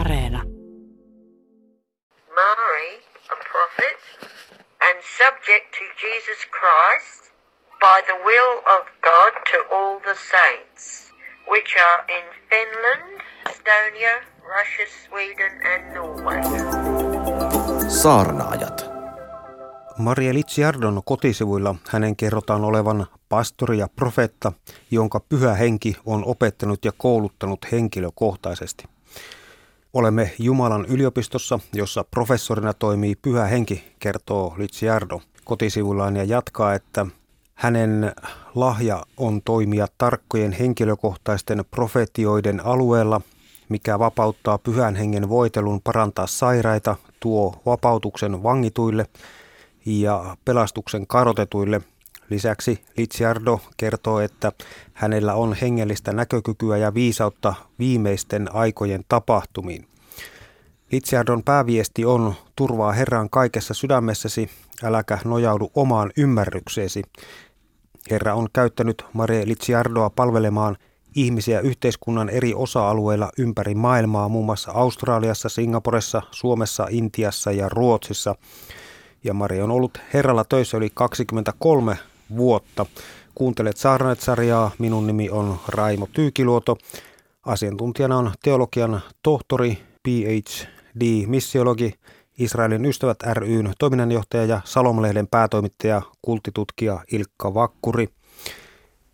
Areena. Mary, a prophet, and subject to Jesus Christ, by the will of God to all the saints, which are in Finland, Estonia, Russia, Sweden, and Norway. Saarnaajat. Maria Litsiardon kotisivuilla hänen kerrotaan olevan pastori ja profetta, jonka pyhä henki on opettanut ja kouluttanut henkilökohtaisesti. Olemme Jumalan yliopistossa, jossa professorina toimii pyhä henki, kertoo Litsiardo kotisivuillaan ja jatkaa, että hänen lahja on toimia tarkkojen henkilökohtaisten profetioiden alueella, mikä vapauttaa pyhän hengen voitelun parantaa sairaita, tuo vapautuksen vangituille ja pelastuksen karotetuille. Lisäksi Litsiardo kertoo, että hänellä on hengellistä näkökykyä ja viisautta viimeisten aikojen tapahtumiin. Litsiardon pääviesti on turvaa Herran kaikessa sydämessäsi, äläkä nojaudu omaan ymmärrykseesi. Herra on käyttänyt Marie Litsiardoa palvelemaan ihmisiä yhteiskunnan eri osa-alueilla ympäri maailmaa, muun muassa Australiassa, Singaporessa, Suomessa, Intiassa ja Ruotsissa. Ja Mari on ollut Herralla töissä yli 23 vuotta. Kuuntelet Saarnaet-sarjaa. Minun nimi on Raimo Tyykiluoto. Asiantuntijana on teologian tohtori, PhD, missiologi, Israelin ystävät ryn toiminnanjohtaja ja Salomlehden päätoimittaja, kulttitutkija Ilkka Vakkuri.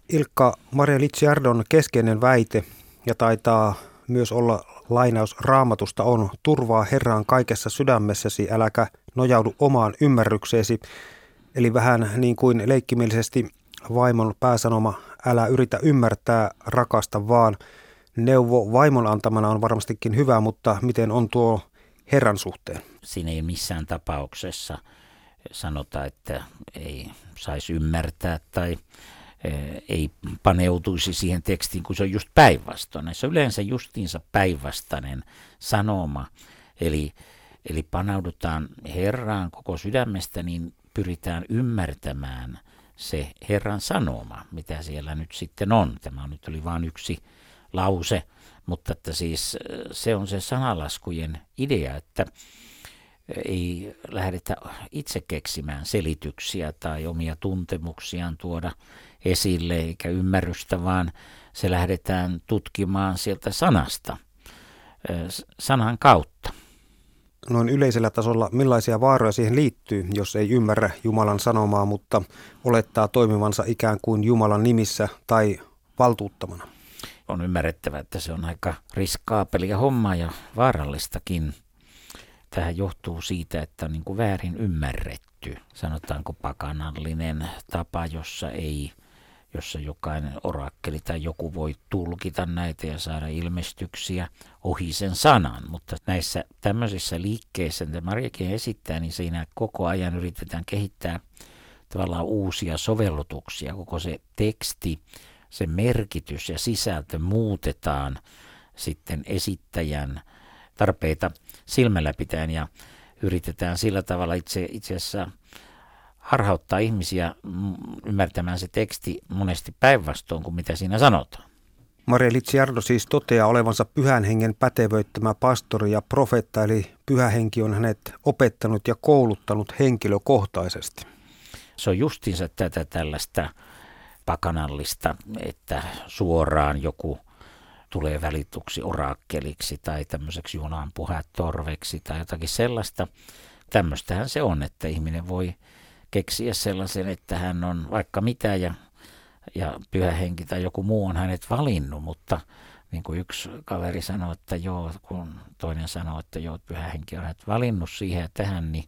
Ilkka Maria Litsiardon keskeinen väite ja taitaa myös olla lainaus raamatusta on turvaa Herraan kaikessa sydämessäsi, äläkä nojaudu omaan ymmärrykseesi. Eli vähän niin kuin leikkimielisesti vaimon pääsanoma, älä yritä ymmärtää, rakasta vaan. Neuvo vaimon antamana on varmastikin hyvä, mutta miten on tuo Herran suhteen? Siinä ei missään tapauksessa sanota, että ei saisi ymmärtää tai ei paneutuisi siihen tekstiin, kun se on just päinvastoin. Se on yleensä justiinsa päinvastainen sanoma. Eli, eli panaudutaan Herraan koko sydämestä, niin pyritään ymmärtämään se Herran sanoma, mitä siellä nyt sitten on. Tämä nyt oli vain yksi lause, mutta että siis se on se sanalaskujen idea, että ei lähdetä itse keksimään selityksiä tai omia tuntemuksiaan tuoda esille eikä ymmärrystä, vaan se lähdetään tutkimaan sieltä sanasta, sanan kautta. Noin yleisellä tasolla, millaisia vaaroja siihen liittyy, jos ei ymmärrä Jumalan sanomaa, mutta olettaa toimivansa ikään kuin Jumalan nimissä tai valtuuttamana? On ymmärrettävä, että se on aika riskaapelia hommaa ja vaarallistakin. Tähän johtuu siitä, että on niin kuin väärin ymmärretty, sanotaanko pakanallinen tapa, jossa ei jossa jokainen orakkeli tai joku voi tulkita näitä ja saada ilmestyksiä ohi sen sanan. Mutta näissä tämmöisissä liikkeissä, mitä Mariakin esittää, niin siinä koko ajan yritetään kehittää tavallaan uusia sovellutuksia. Koko se teksti, se merkitys ja sisältö muutetaan sitten esittäjän tarpeita silmällä pitäen ja yritetään sillä tavalla itse, itse asiassa harhauttaa ihmisiä ymmärtämään se teksti monesti päinvastoin kuin mitä siinä sanotaan. Maria Litsiardo siis toteaa olevansa pyhän hengen pätevöittämä pastori ja profetta, eli pyhä henki on hänet opettanut ja kouluttanut henkilökohtaisesti. Se on justiinsa tätä tällaista pakanallista, että suoraan joku tulee välituksi orakkeliksi tai tämmöiseksi Jumalan torveksi tai jotakin sellaista. Tämmöistähän se on, että ihminen voi keksiä sellaisen, että hän on vaikka mitä ja, ja pyhä henki tai joku muu on hänet valinnut, mutta niin kuin yksi kaveri sanoi, että joo, kun toinen sanoi, että joo, pyhä henki on hänet valinnut siihen ja tähän, niin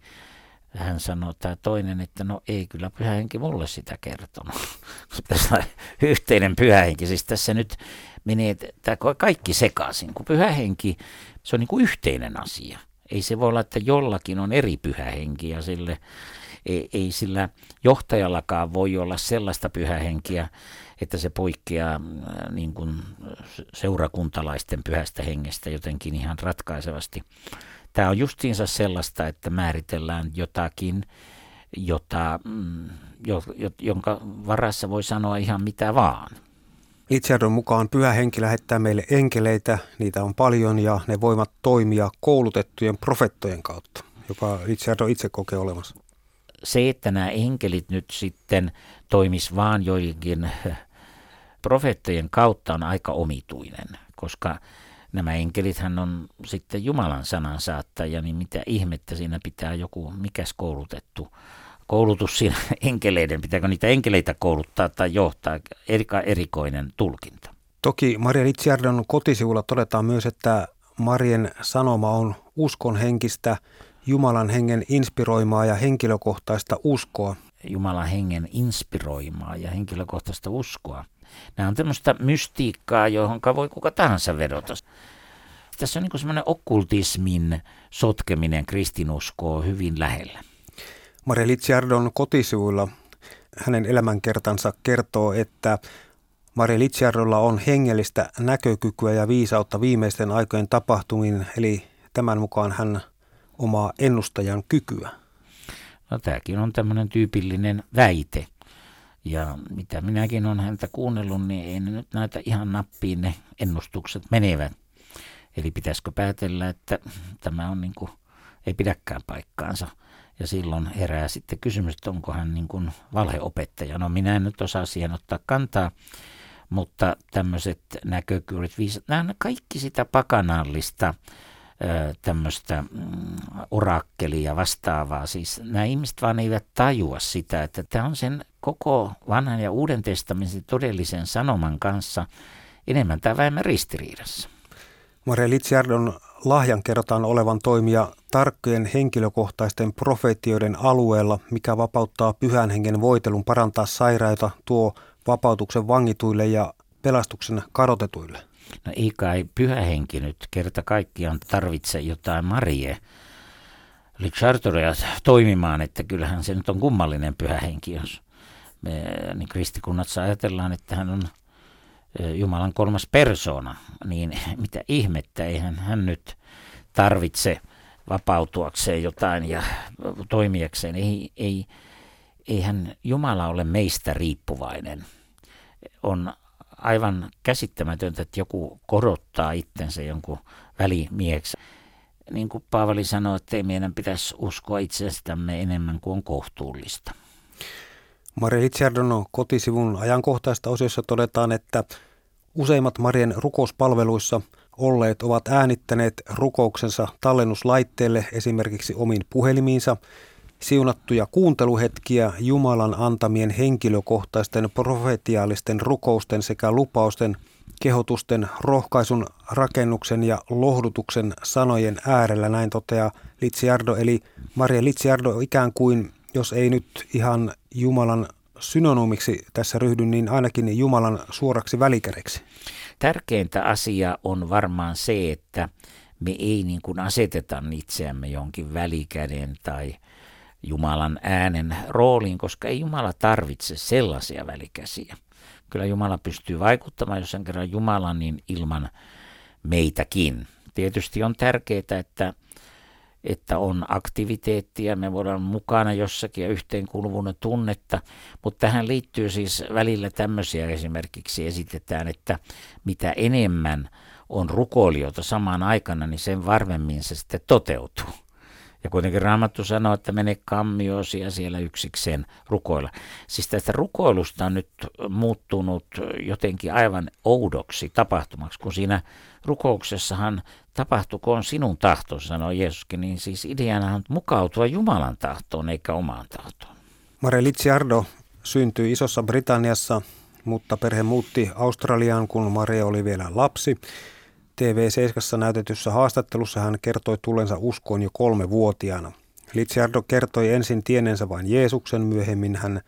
hän sanoi tämä toinen, että no ei kyllä pyhä henki mulle sitä kertonut. tässä yhteinen pyhä henki, siis tässä nyt menee tämä kaikki sekaisin, kun pyhä henki, se on niin kuin yhteinen asia. Ei se voi olla, että jollakin on eri pyhä henki ja sille ei, ei sillä johtajallakaan voi olla sellaista pyhähenkiä, että se poikkeaa äh, niin kuin seurakuntalaisten pyhästä hengestä jotenkin ihan ratkaisevasti. Tämä on justiinsa sellaista, että määritellään jotakin, jota, mm, jo, jonka varassa voi sanoa ihan mitä vaan. Litsiardon mukaan pyhä henki lähettää meille enkeleitä, niitä on paljon ja ne voivat toimia koulutettujen profettojen kautta, joka Litsiardo itse kokee olemassa. Se, että nämä enkelit nyt sitten toimis vaan joidenkin profeettojen kautta on aika omituinen, koska nämä enkelithän on sitten Jumalan sanan saattaja, niin mitä ihmettä siinä pitää joku, mikäs koulutettu koulutus siinä enkeleiden, pitääkö niitä enkeleitä kouluttaa tai johtaa, erika erikoinen tulkinta. Toki Maria Litsiardon kotisivulla todetaan myös, että Marien sanoma on uskon henkistä, Jumalan hengen inspiroimaa ja henkilökohtaista uskoa. Jumalan hengen inspiroimaa ja henkilökohtaista uskoa. Nämä on tämmöistä mystiikkaa, johon voi kuka tahansa vedota. Tässä on niin semmoinen okkultismin sotkeminen kristinuskoa hyvin lähellä. Maria Litsiardon kotisivuilla hänen elämänkertansa kertoo, että Maria Litsiardolla on hengellistä näkökykyä ja viisautta viimeisten aikojen tapahtumiin, eli tämän mukaan hän omaa ennustajan kykyä. No tämäkin on tämmöinen tyypillinen väite. Ja mitä minäkin olen häntä kuunnellut, niin ei nyt näitä ihan nappiin ne ennustukset menevät. Eli pitäisikö päätellä, että tämä on niin kuin, ei pidäkään paikkaansa. Ja silloin herää sitten kysymys, että onko hän niin kuin valheopettaja. No minä en nyt osaa siihen ottaa kantaa, mutta tämmöiset näkökyyrit, nämä on kaikki sitä pakanallista tämmöistä mm, orakkelia vastaavaa. Siis nämä ihmiset vaan eivät tajua sitä, että tämä on sen koko vanhan ja uuden testamentin todellisen sanoman kanssa enemmän tai vähemmän ristiriidassa. Maria Litsiardon lahjan kerrotaan olevan toimia tarkkojen henkilökohtaisten profeetioiden alueella, mikä vapauttaa pyhän hengen voitelun parantaa sairaita, tuo vapautuksen vangituille ja pelastuksen kadotetuille. No ei kai pyhä henki nyt kerta kaikkiaan tarvitse jotain Marie Lichartoria toimimaan, että kyllähän se nyt on kummallinen pyhä henki, jos me niin kristikunnassa ajatellaan, että hän on Jumalan kolmas persona, niin mitä ihmettä, eihän hän nyt tarvitse vapautuakseen jotain ja toimijakseen. Ei, ei, eihän Jumala ole meistä riippuvainen. On aivan käsittämätöntä, että joku korottaa itsensä jonkun välimieksi. Niin kuin Paavali sanoi, että ei meidän pitäisi uskoa itsestämme enemmän kuin on kohtuullista. Maria Litsiardon kotisivun ajankohtaista osiossa todetaan, että useimmat Marien rukouspalveluissa olleet ovat äänittäneet rukouksensa tallennuslaitteelle esimerkiksi omiin puhelimiinsa – siunattuja kuunteluhetkiä Jumalan antamien henkilökohtaisten profetiaalisten rukousten sekä lupausten, kehotusten, rohkaisun, rakennuksen ja lohdutuksen sanojen äärellä, näin toteaa Litsiardo. Eli Maria Litsiardo ikään kuin, jos ei nyt ihan Jumalan synonyymiksi tässä ryhdy, niin ainakin Jumalan suoraksi välikäreksi. Tärkeintä asia on varmaan se, että me ei niin kuin aseteta itseämme jonkin välikäden tai Jumalan äänen rooliin, koska ei Jumala tarvitse sellaisia välikäsiä. Kyllä Jumala pystyy vaikuttamaan, jos hän kerran Jumala, niin ilman meitäkin. Tietysti on tärkeää, että, että on aktiviteettia, me voidaan mukana jossakin ja yhteenkuuluvuuden tunnetta, mutta tähän liittyy siis välillä tämmöisiä esimerkiksi esitetään, että mitä enemmän on rukoilijoita samaan aikana, niin sen varmemmin se sitten toteutuu. Ja kuitenkin Raamattu sanoo, että mene kammiosi ja siellä yksikseen rukoilla. Siis tästä rukoilusta on nyt muuttunut jotenkin aivan oudoksi tapahtumaksi, kun siinä rukouksessahan tapahtukoon sinun tahto, sanoi Jeesuskin, niin siis ideana on mukautua Jumalan tahtoon eikä omaan tahtoon. Mare Litsiardo syntyi Isossa Britanniassa, mutta perhe muutti Australiaan, kun Mare oli vielä lapsi. TV7 näytetyssä haastattelussa hän kertoi tullensa uskoon jo kolme vuotiaana. Litsiardo kertoi ensin tienensä vain Jeesuksen, myöhemmin hän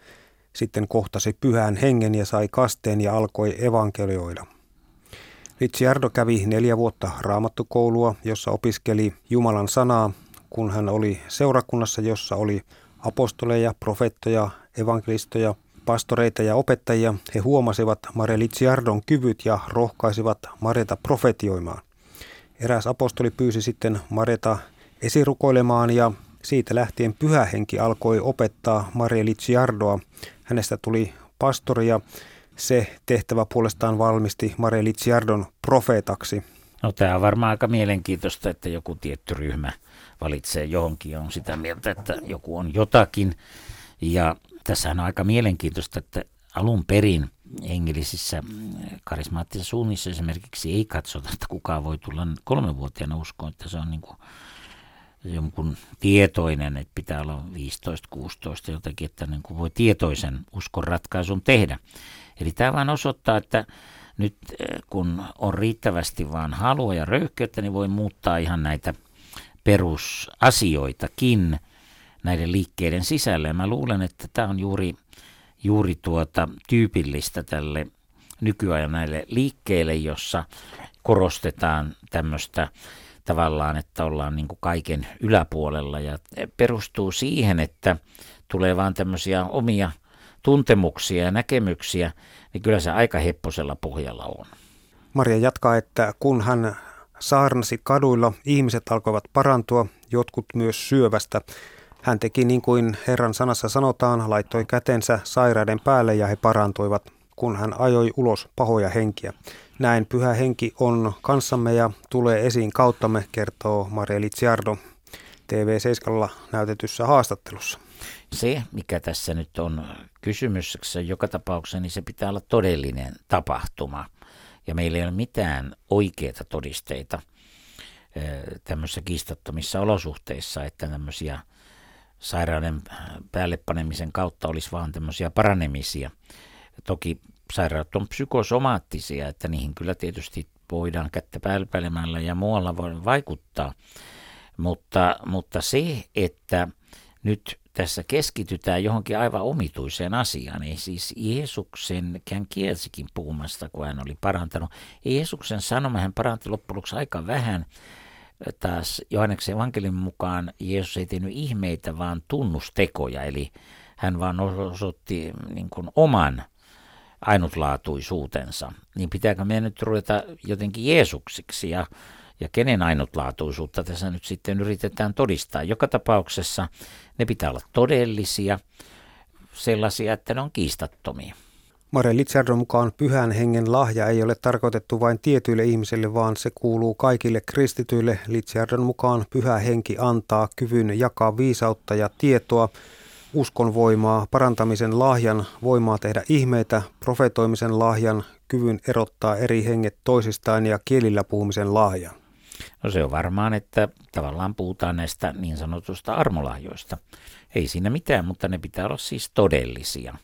sitten kohtasi pyhän hengen ja sai kasteen ja alkoi evankelioida. Litsiardo kävi neljä vuotta raamattukoulua, jossa opiskeli Jumalan sanaa, kun hän oli seurakunnassa, jossa oli apostoleja, profettoja, evankelistoja, pastoreita ja opettajia, he huomasivat Mare Litsiardon kyvyt ja rohkaisivat Mareta profetioimaan. Eräs apostoli pyysi sitten Mareta esirukoilemaan ja siitä lähtien pyhä henki alkoi opettaa Maria Litsiardoa. Hänestä tuli pastori ja Se tehtävä puolestaan valmisti Maria Litsiardon profeetaksi. No tämä on varmaan aika mielenkiintoista, että joku tietty ryhmä valitsee johonkin ja on sitä mieltä, että joku on jotakin. Ja tässä on aika mielenkiintoista, että alun perin hengellisissä karismaattisissa suunnissa esimerkiksi ei katsota, että kukaan voi tulla kolmenvuotiaana uskoon, että se on niin kuin jonkun tietoinen, että pitää olla 15-16 jotakin, että niin kuin voi tietoisen uskon ratkaisun tehdä. Eli tämä vain osoittaa, että nyt eh, kun on riittävästi vaan halua ja röyhkeyttä, niin voi muuttaa ihan näitä perusasioitakin näiden liikkeiden sisällä. Ja mä luulen, että tämä on juuri, juuri tuota, tyypillistä tälle nykyajan näille liikkeille, jossa korostetaan tämmöistä tavallaan, että ollaan niin kuin kaiken yläpuolella ja perustuu siihen, että tulee vaan tämmöisiä omia tuntemuksia ja näkemyksiä, niin kyllä se aika hepposella pohjalla on. Maria jatkaa, että kun hän saarnasi kaduilla, ihmiset alkoivat parantua, jotkut myös syövästä. Hän teki niin kuin Herran sanassa sanotaan, laittoi kätensä sairaiden päälle ja he parantuivat, kun hän ajoi ulos pahoja henkiä. Näin pyhä henki on kanssamme ja tulee esiin kauttamme, kertoo Maria Litsiardo TV7 näytetyssä haastattelussa. Se, mikä tässä nyt on kysymyksessä joka tapauksessa, niin se pitää olla todellinen tapahtuma. Ja meillä ei ole mitään oikeita todisteita tämmöisissä kiistattomissa olosuhteissa, että tämmöisiä sairauden päällepanemisen kautta olisi vaan tämmöisiä paranemisia. Toki sairaudet on psykosomaattisia, että niihin kyllä tietysti voidaan kättä päälpäilemällä ja muualla voi vaikuttaa. Mutta, mutta se, että nyt tässä keskitytään johonkin aivan omituiseen asiaan. Ei siis Jeesuksen, hän kielsikin puhumasta, kun hän oli parantanut. Ei Jeesuksen sanoma, hän paranti loppujen aika vähän. Taas Johanneksen evankelin mukaan Jeesus ei tehnyt ihmeitä, vaan tunnustekoja, eli hän vaan osoitti niin kuin oman ainutlaatuisuutensa. Niin pitääkö meidän nyt ruveta jotenkin Jeesuksiksi ja ja kenen ainutlaatuisuutta tässä nyt sitten yritetään todistaa. Joka tapauksessa ne pitää olla todellisia, sellaisia, että ne on kiistattomia. Mare Litsardon mukaan pyhän hengen lahja ei ole tarkoitettu vain tietyille ihmisille, vaan se kuuluu kaikille kristityille. Litsardon mukaan pyhä henki antaa kyvyn jakaa viisautta ja tietoa, uskon voimaa, parantamisen lahjan, voimaa tehdä ihmeitä, profetoimisen lahjan, kyvyn erottaa eri henget toisistaan ja kielillä puhumisen lahjan. No se on varmaan, että tavallaan puhutaan näistä niin sanotusta armolahjoista. Ei siinä mitään, mutta ne pitää olla siis todellisia.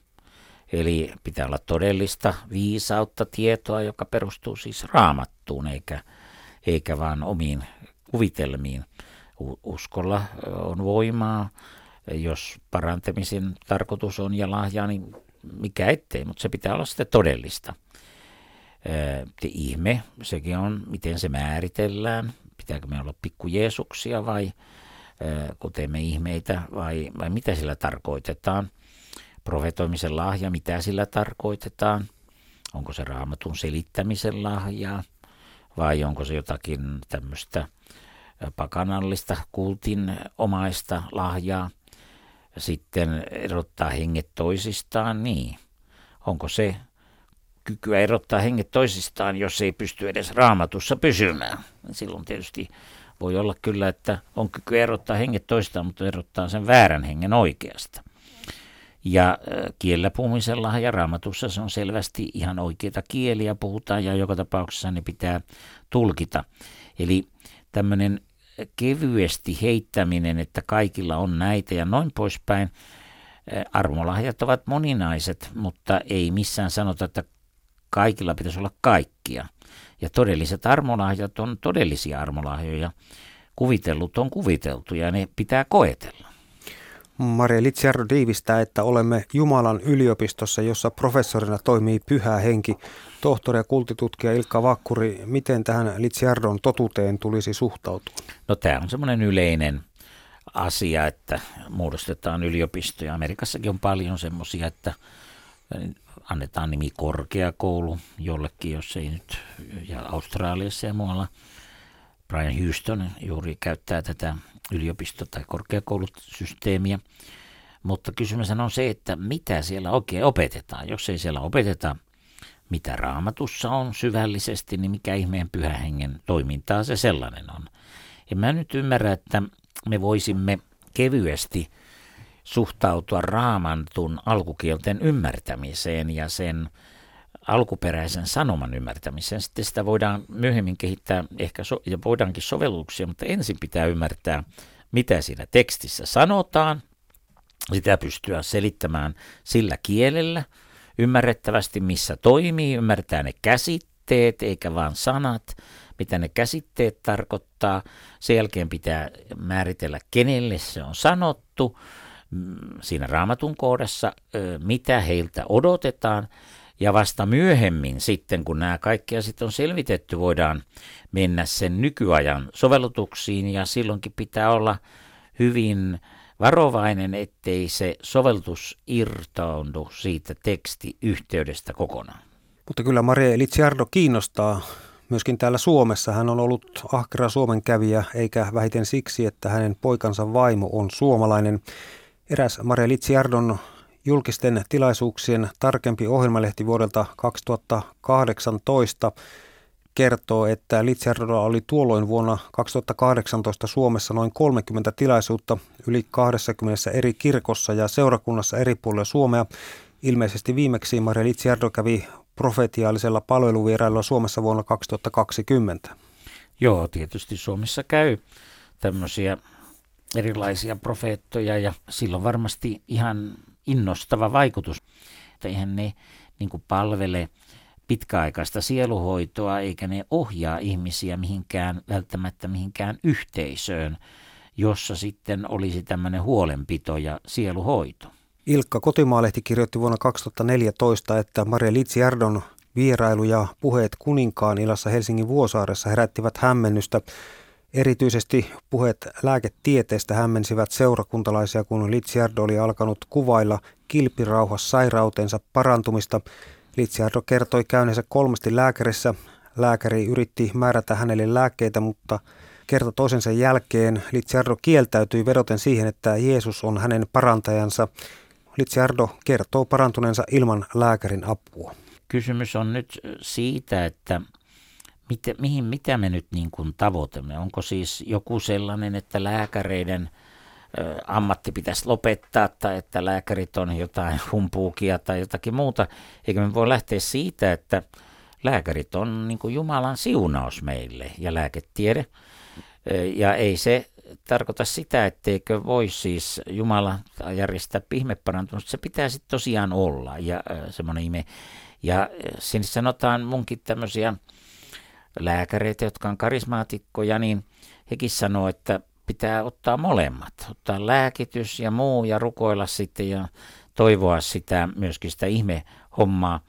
Eli pitää olla todellista viisautta, tietoa, joka perustuu siis raamattuun, eikä, eikä vaan omiin kuvitelmiin. Uskolla on voimaa, jos parantamisen tarkoitus on ja lahja, niin mikä ettei, mutta se pitää olla sitten todellista. Ihme, sekin on, miten se määritellään, pitääkö me olla pikku Jeesuksia vai kun teemme ihmeitä vai, vai mitä sillä tarkoitetaan. Profetoimisen lahja, mitä sillä tarkoitetaan. Onko se raamatun selittämisen lahjaa vai onko se jotakin tämmöistä pakanallista kultin omaista lahjaa. Sitten erottaa henget toisistaan, niin onko se kykyä erottaa henget toisistaan, jos ei pysty edes raamatussa pysymään. Silloin tietysti voi olla kyllä, että on kyky erottaa henget toisistaan, mutta erottaa sen väärän hengen oikeasta. Ja kielellä puhumisella ja raamatussa se on selvästi ihan oikeita kieliä puhutaan ja joka tapauksessa ne pitää tulkita. Eli tämmöinen kevyesti heittäminen, että kaikilla on näitä ja noin poispäin. Armolahjat ovat moninaiset, mutta ei missään sanota, että kaikilla pitäisi olla kaikkia. Ja todelliset armolahjat on todellisia armolahjoja. Kuvitellut on kuviteltu ja ne pitää koetella. Maria Litsiardo diivistää, että olemme Jumalan yliopistossa, jossa professorina toimii pyhä henki. Tohtori ja kultitutkija Ilkka Vakkuri, miten tähän Litsiardon totuuteen tulisi suhtautua? No tämä on semmoinen yleinen asia, että muodostetaan yliopistoja. Amerikassakin on paljon semmoisia, että annetaan nimi korkeakoulu jollekin, jos ei nyt, ja Australiassa ja muualla. Brian Houston juuri käyttää tätä yliopisto- tai korkeakoulusysteemiä. Mutta kysymys on se, että mitä siellä oikein opetetaan. Jos ei siellä opeteta mitä raamatussa on syvällisesti, niin mikä ihmeen pyhähengen toimintaa se sellainen on. En mä nyt ymmärrä, että me voisimme kevyesti suhtautua raamantun alkukielten ymmärtämiseen ja sen alkuperäisen sanoman ymmärtämiseen. Sitten sitä voidaan myöhemmin kehittää ehkä so- ja voidaankin sovelluksia, mutta ensin pitää ymmärtää, mitä siinä tekstissä sanotaan. Sitä pystyä selittämään sillä kielellä, ymmärrettävästi missä toimii, ymmärtää ne käsitteet eikä vain sanat, mitä ne käsitteet tarkoittaa. Sen jälkeen pitää määritellä, kenelle se on sanottu mm, siinä raamatun kohdassa, mitä heiltä odotetaan. Ja vasta myöhemmin sitten, kun nämä kaikki asiat on selvitetty, voidaan mennä sen nykyajan sovellutuksiin ja silloinkin pitää olla hyvin varovainen, ettei se sovellutus irtaudu siitä tekstiyhteydestä kokonaan. Mutta kyllä Maria Litsiardo kiinnostaa myöskin täällä Suomessa. Hän on ollut ahkera Suomen kävijä, eikä vähiten siksi, että hänen poikansa vaimo on suomalainen. Eräs Maria Litsiardon julkisten tilaisuuksien tarkempi ohjelmalehti vuodelta 2018 kertoo, että Litsiardolla oli tuolloin vuonna 2018 Suomessa noin 30 tilaisuutta yli 20 eri kirkossa ja seurakunnassa eri puolilla Suomea. Ilmeisesti viimeksi Maria Litsiardo kävi profetiaalisella palveluvierailulla Suomessa vuonna 2020. Joo, tietysti Suomessa käy tämmöisiä erilaisia profeettoja ja silloin varmasti ihan innostava vaikutus. Että eihän ne niin palvele pitkäaikaista sieluhoitoa eikä ne ohjaa ihmisiä mihinkään, välttämättä mihinkään yhteisöön, jossa sitten olisi tämmöinen huolenpito ja sieluhoito. Ilkka Kotimaalehti kirjoitti vuonna 2014, että Maria Litsiardon vierailu ja puheet kuninkaan ilassa Helsingin Vuosaaressa herättivät hämmennystä. Erityisesti puheet lääketieteestä hämmensivät seurakuntalaisia, kun Litsiardo oli alkanut kuvailla kilpirauhas sairautensa parantumista. Litsiardo kertoi käyneensä kolmesti lääkärissä. Lääkäri yritti määrätä hänelle lääkkeitä, mutta kerta toisensa jälkeen Litsiardo kieltäytyi vedoten siihen, että Jeesus on hänen parantajansa. Litsiardo kertoo parantuneensa ilman lääkärin apua. Kysymys on nyt siitä, että mitä, mihin, mitä me nyt niin kuin tavoitamme. Onko siis joku sellainen, että lääkäreiden ö, ammatti pitäisi lopettaa tai että lääkärit on jotain humpuukia tai jotakin muuta. Eikä me voi lähteä siitä, että lääkärit on niin kuin Jumalan siunaus meille ja lääketiede. Ja ei se tarkoita sitä, etteikö voi siis Jumala järjestää pihmeparantunut. Se pitää sitten tosiaan olla ja semmoinen ime. Ja sinne sanotaan munkin tämmöisiä lääkäreitä, jotka on karismaatikkoja, niin hekin sanoo, että pitää ottaa molemmat. Ottaa lääkitys ja muu ja rukoilla sitten ja toivoa sitä myöskin sitä ihmehommaa.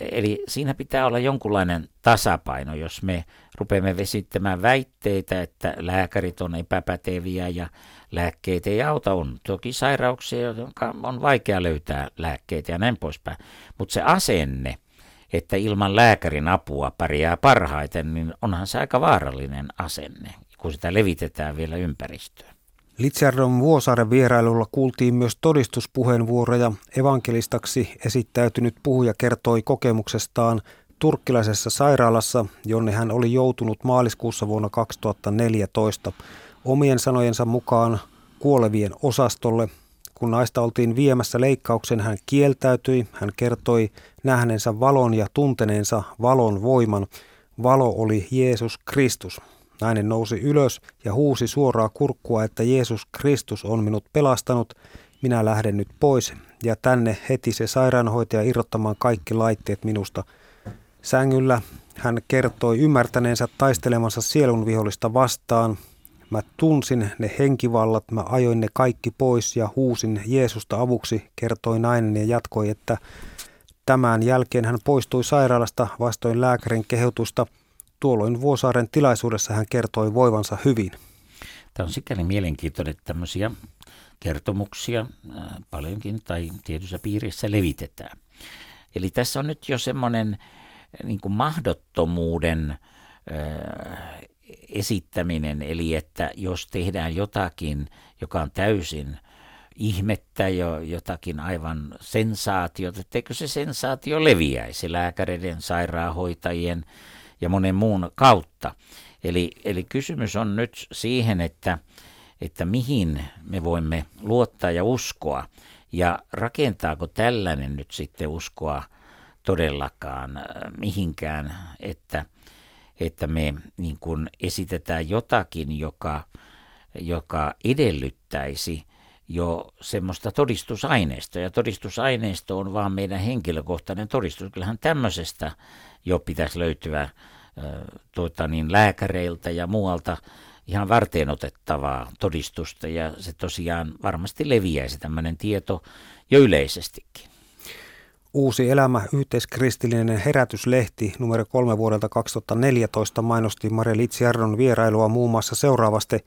Eli siinä pitää olla jonkunlainen tasapaino, jos me rupeamme vesittämään väitteitä, että lääkärit on epäpäteviä ja lääkkeet ei auta. On toki sairauksia, jotka on vaikea löytää lääkkeitä ja näin poispäin. Mutta se asenne, että ilman lääkärin apua pärjää parhaiten, niin onhan se aika vaarallinen asenne, kun sitä levitetään vielä ympäristöön. Litsjärven Vuosaaren vierailulla kuultiin myös todistuspuheenvuoroja. Evankelistaksi esittäytynyt puhuja kertoi kokemuksestaan turkkilaisessa sairaalassa, jonne hän oli joutunut maaliskuussa vuonna 2014 omien sanojensa mukaan kuolevien osastolle. Kun naista oltiin viemässä leikkauksen, hän kieltäytyi. Hän kertoi nähneensä valon ja tunteneensa valon voiman. Valo oli Jeesus Kristus. Nainen nousi ylös ja huusi suoraa kurkkua, että Jeesus Kristus on minut pelastanut. Minä lähden nyt pois. Ja tänne heti se sairaanhoitaja irrottamaan kaikki laitteet minusta. Sängyllä hän kertoi ymmärtäneensä taistelemansa sielun vihollista vastaan. Mä tunsin ne henkivallat, mä ajoin ne kaikki pois ja huusin Jeesusta avuksi, kertoi nainen ja jatkoi, että tämän jälkeen hän poistui sairaalasta vastoin lääkärin kehotusta – Tuolloin Vuosaaren tilaisuudessa hän kertoi voivansa hyvin. Tämä on sikäli mielenkiintoinen, että tämmöisiä kertomuksia paljonkin tai tietyissä piirissä levitetään. Eli tässä on nyt jo semmoinen niin mahdottomuuden esittäminen, eli että jos tehdään jotakin, joka on täysin ihmettä, jo, jotakin aivan sensaatiota, etteikö se sensaatio leviäisi lääkäreiden, sairaanhoitajien ja monen muun kautta. Eli, eli kysymys on nyt siihen, että, että mihin me voimme luottaa ja uskoa, ja rakentaako tällainen nyt sitten uskoa todellakaan mihinkään, että, että me niin kuin esitetään jotakin, joka, joka edellyttäisi jo semmoista todistusaineistoa. Ja todistusaineisto on vaan meidän henkilökohtainen todistus. Kyllähän tämmöisestä jo pitäisi löytyä tuota, niin lääkäreiltä ja muualta ihan varteen otettavaa todistusta ja se tosiaan varmasti leviäisi tämmöinen tieto jo yleisestikin. Uusi elämä, yhteiskristillinen herätyslehti numero kolme vuodelta 2014 mainosti Mare Litsiardon vierailua muun muassa seuraavasti.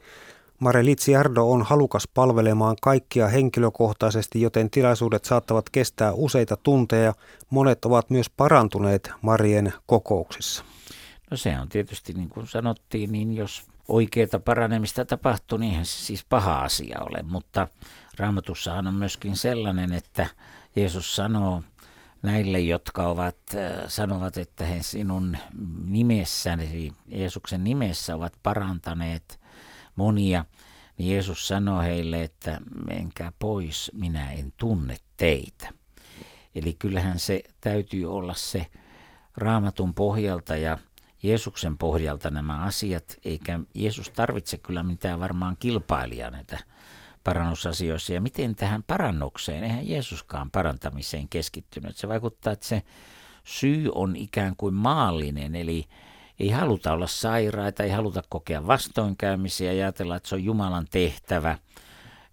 Mare Litsiardo on halukas palvelemaan kaikkia henkilökohtaisesti, joten tilaisuudet saattavat kestää useita tunteja. Monet ovat myös parantuneet Marien kokouksissa. No se on tietysti niin kuin sanottiin, niin jos oikeaa paranemista tapahtuu, niin se siis paha asia ole. Mutta raamatussahan on myöskin sellainen, että Jeesus sanoo näille, jotka ovat, sanovat, että he sinun nimessäsi, Jeesuksen nimessä ovat parantaneet monia, niin Jeesus sanoo heille, että menkää pois, minä en tunne teitä. Eli kyllähän se täytyy olla se raamatun pohjalta ja Jeesuksen pohjalta nämä asiat, eikä Jeesus tarvitse kyllä mitään varmaan kilpailijaa näitä parannusasioissa. Ja miten tähän parannukseen, eihän Jeesuskaan parantamiseen keskittynyt. Se vaikuttaa, että se syy on ikään kuin maallinen, eli ei haluta olla sairaita, ei haluta kokea vastoinkäymisiä ja ajatella, että se on Jumalan tehtävä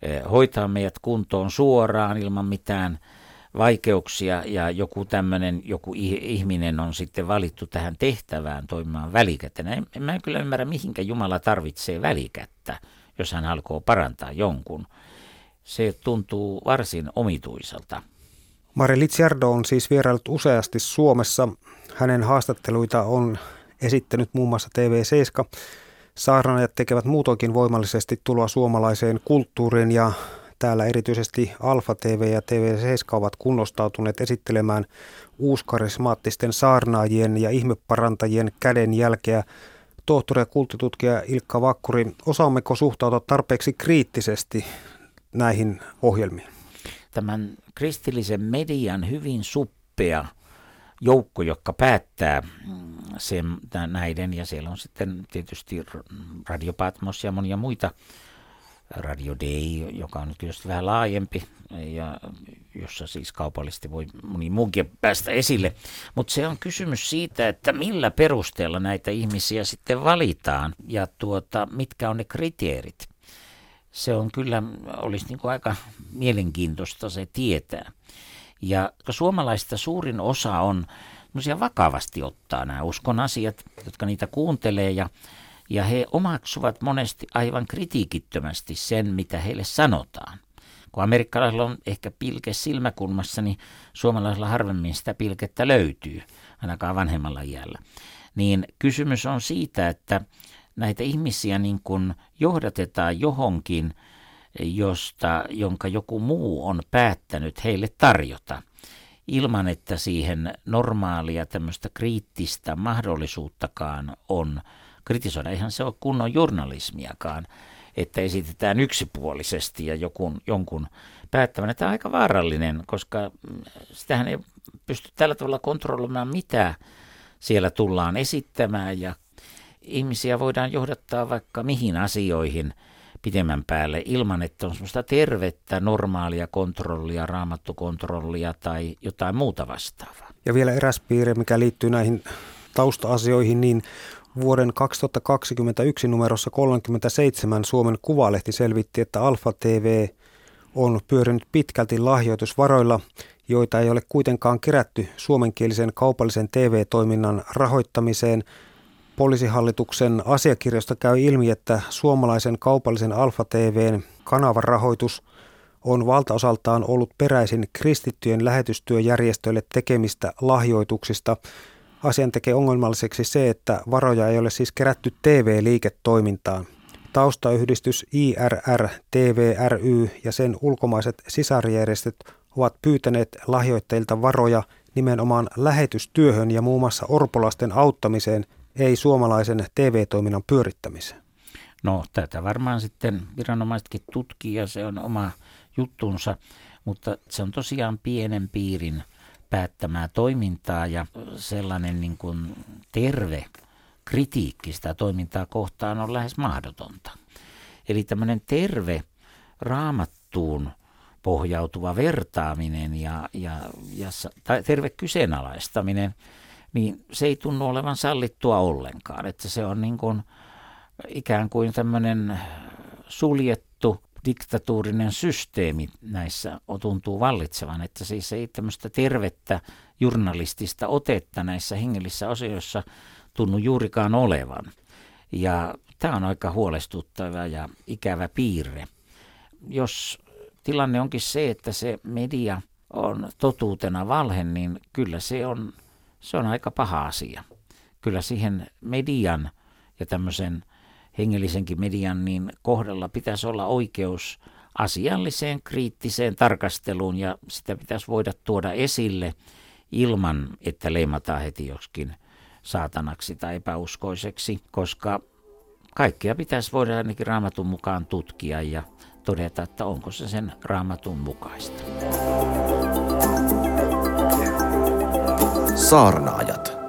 eh, hoitaa meidät kuntoon suoraan ilman mitään vaikeuksia ja joku tämmöinen, joku ihminen on sitten valittu tähän tehtävään toimimaan välikätenä. En, en mä kyllä ymmärrä, mihinkä Jumala tarvitsee välikättä, jos hän alkoi parantaa jonkun. Se tuntuu varsin omituiselta. Mari Litsiardo on siis vierailut useasti Suomessa. Hänen haastatteluita on esittänyt muun muassa TV7. Saarnaajat tekevät muutoinkin voimallisesti tuloa suomalaiseen kulttuuriin ja Täällä erityisesti Alfa TV ja TV7 ovat kunnostautuneet esittelemään uuskarismaattisten saarnaajien ja ihmeparantajien käden jälkeä. Tohtori ja kulttitutkija Ilkka Vakkuri, osaammeko suhtautua tarpeeksi kriittisesti näihin ohjelmiin? Tämän kristillisen median hyvin suppea joukko, joka päättää sen, näiden, ja siellä on sitten tietysti Radio Patmos ja monia muita Radio Day, joka on nyt tietysti vähän laajempi ja jossa siis kaupallisesti voi moni muukin päästä esille. Mutta se on kysymys siitä, että millä perusteella näitä ihmisiä sitten valitaan ja tuota, mitkä on ne kriteerit. Se on kyllä, olisi niin kuin aika mielenkiintoista se tietää. Ja suomalaista suurin osa on vakavasti ottaa nämä uskon asiat, jotka niitä kuuntelee ja ja he omaksuvat monesti aivan kritiikittömästi sen, mitä heille sanotaan. Kun amerikkalaisilla on ehkä pilke silmäkulmassa, niin suomalaisilla harvemmin sitä pilkettä löytyy, ainakaan vanhemmalla iällä. Niin kysymys on siitä, että näitä ihmisiä niin kuin johdatetaan johonkin, josta, jonka joku muu on päättänyt heille tarjota, ilman että siihen normaalia tämmöistä kriittistä mahdollisuuttakaan on kritisoida. Eihän se ole kunnon journalismiakaan, että esitetään yksipuolisesti ja jokun, jonkun päättävän. Tämä on aika vaarallinen, koska sitähän ei pysty tällä tavalla kontrolloimaan, mitä siellä tullaan esittämään ja ihmisiä voidaan johdattaa vaikka mihin asioihin pitemmän päälle ilman, että on semmoista tervettä, normaalia kontrollia, raamattukontrollia tai jotain muuta vastaavaa. Ja vielä eräs piirre, mikä liittyy näihin tausta-asioihin, niin Vuoden 2021 numerossa 37 Suomen Kuvalehti selvitti, että Alfa TV on pyörinyt pitkälti lahjoitusvaroilla, joita ei ole kuitenkaan kerätty suomenkielisen kaupallisen TV-toiminnan rahoittamiseen. Poliisihallituksen asiakirjoista käy ilmi, että suomalaisen kaupallisen Alfa TVn kanavan rahoitus on valtaosaltaan ollut peräisin kristittyjen lähetystyöjärjestöille tekemistä lahjoituksista – Asian tekee ongelmalliseksi se, että varoja ei ole siis kerätty TV-liiketoimintaan. Taustayhdistys IRR, TVRY ja sen ulkomaiset sisarjärjestöt ovat pyytäneet lahjoittajilta varoja nimenomaan lähetystyöhön ja muun muassa orpolasten auttamiseen, ei suomalaisen TV-toiminnan pyörittämiseen. No tätä varmaan sitten viranomaisetkin tutkii ja se on oma juttunsa, mutta se on tosiaan pienen piirin päättämää toimintaa ja sellainen niin kuin terve kritiikki sitä toimintaa kohtaan on lähes mahdotonta. Eli tämmöinen terve raamattuun pohjautuva vertaaminen ja, ja, ja tai terve kyseenalaistaminen, niin se ei tunnu olevan sallittua ollenkaan. Että se on niin kuin ikään kuin tämmöinen suljettu diktatuurinen systeemi näissä tuntuu vallitsevan, että siis ei tämmöistä tervettä journalistista otetta näissä hengellisissä asioissa tunnu juurikaan olevan. Ja tämä on aika huolestuttava ja ikävä piirre. Jos tilanne onkin se, että se media on totuutena valhe, niin kyllä se on, se on aika paha asia. Kyllä siihen median ja tämmöisen hengellisenkin median niin kohdalla pitäisi olla oikeus asialliseen kriittiseen tarkasteluun ja sitä pitäisi voida tuoda esille ilman, että leimataan heti joskin saatanaksi tai epäuskoiseksi, koska kaikkea pitäisi voida ainakin raamatun mukaan tutkia ja todeta, että onko se sen raamatun mukaista. Saarnaaja.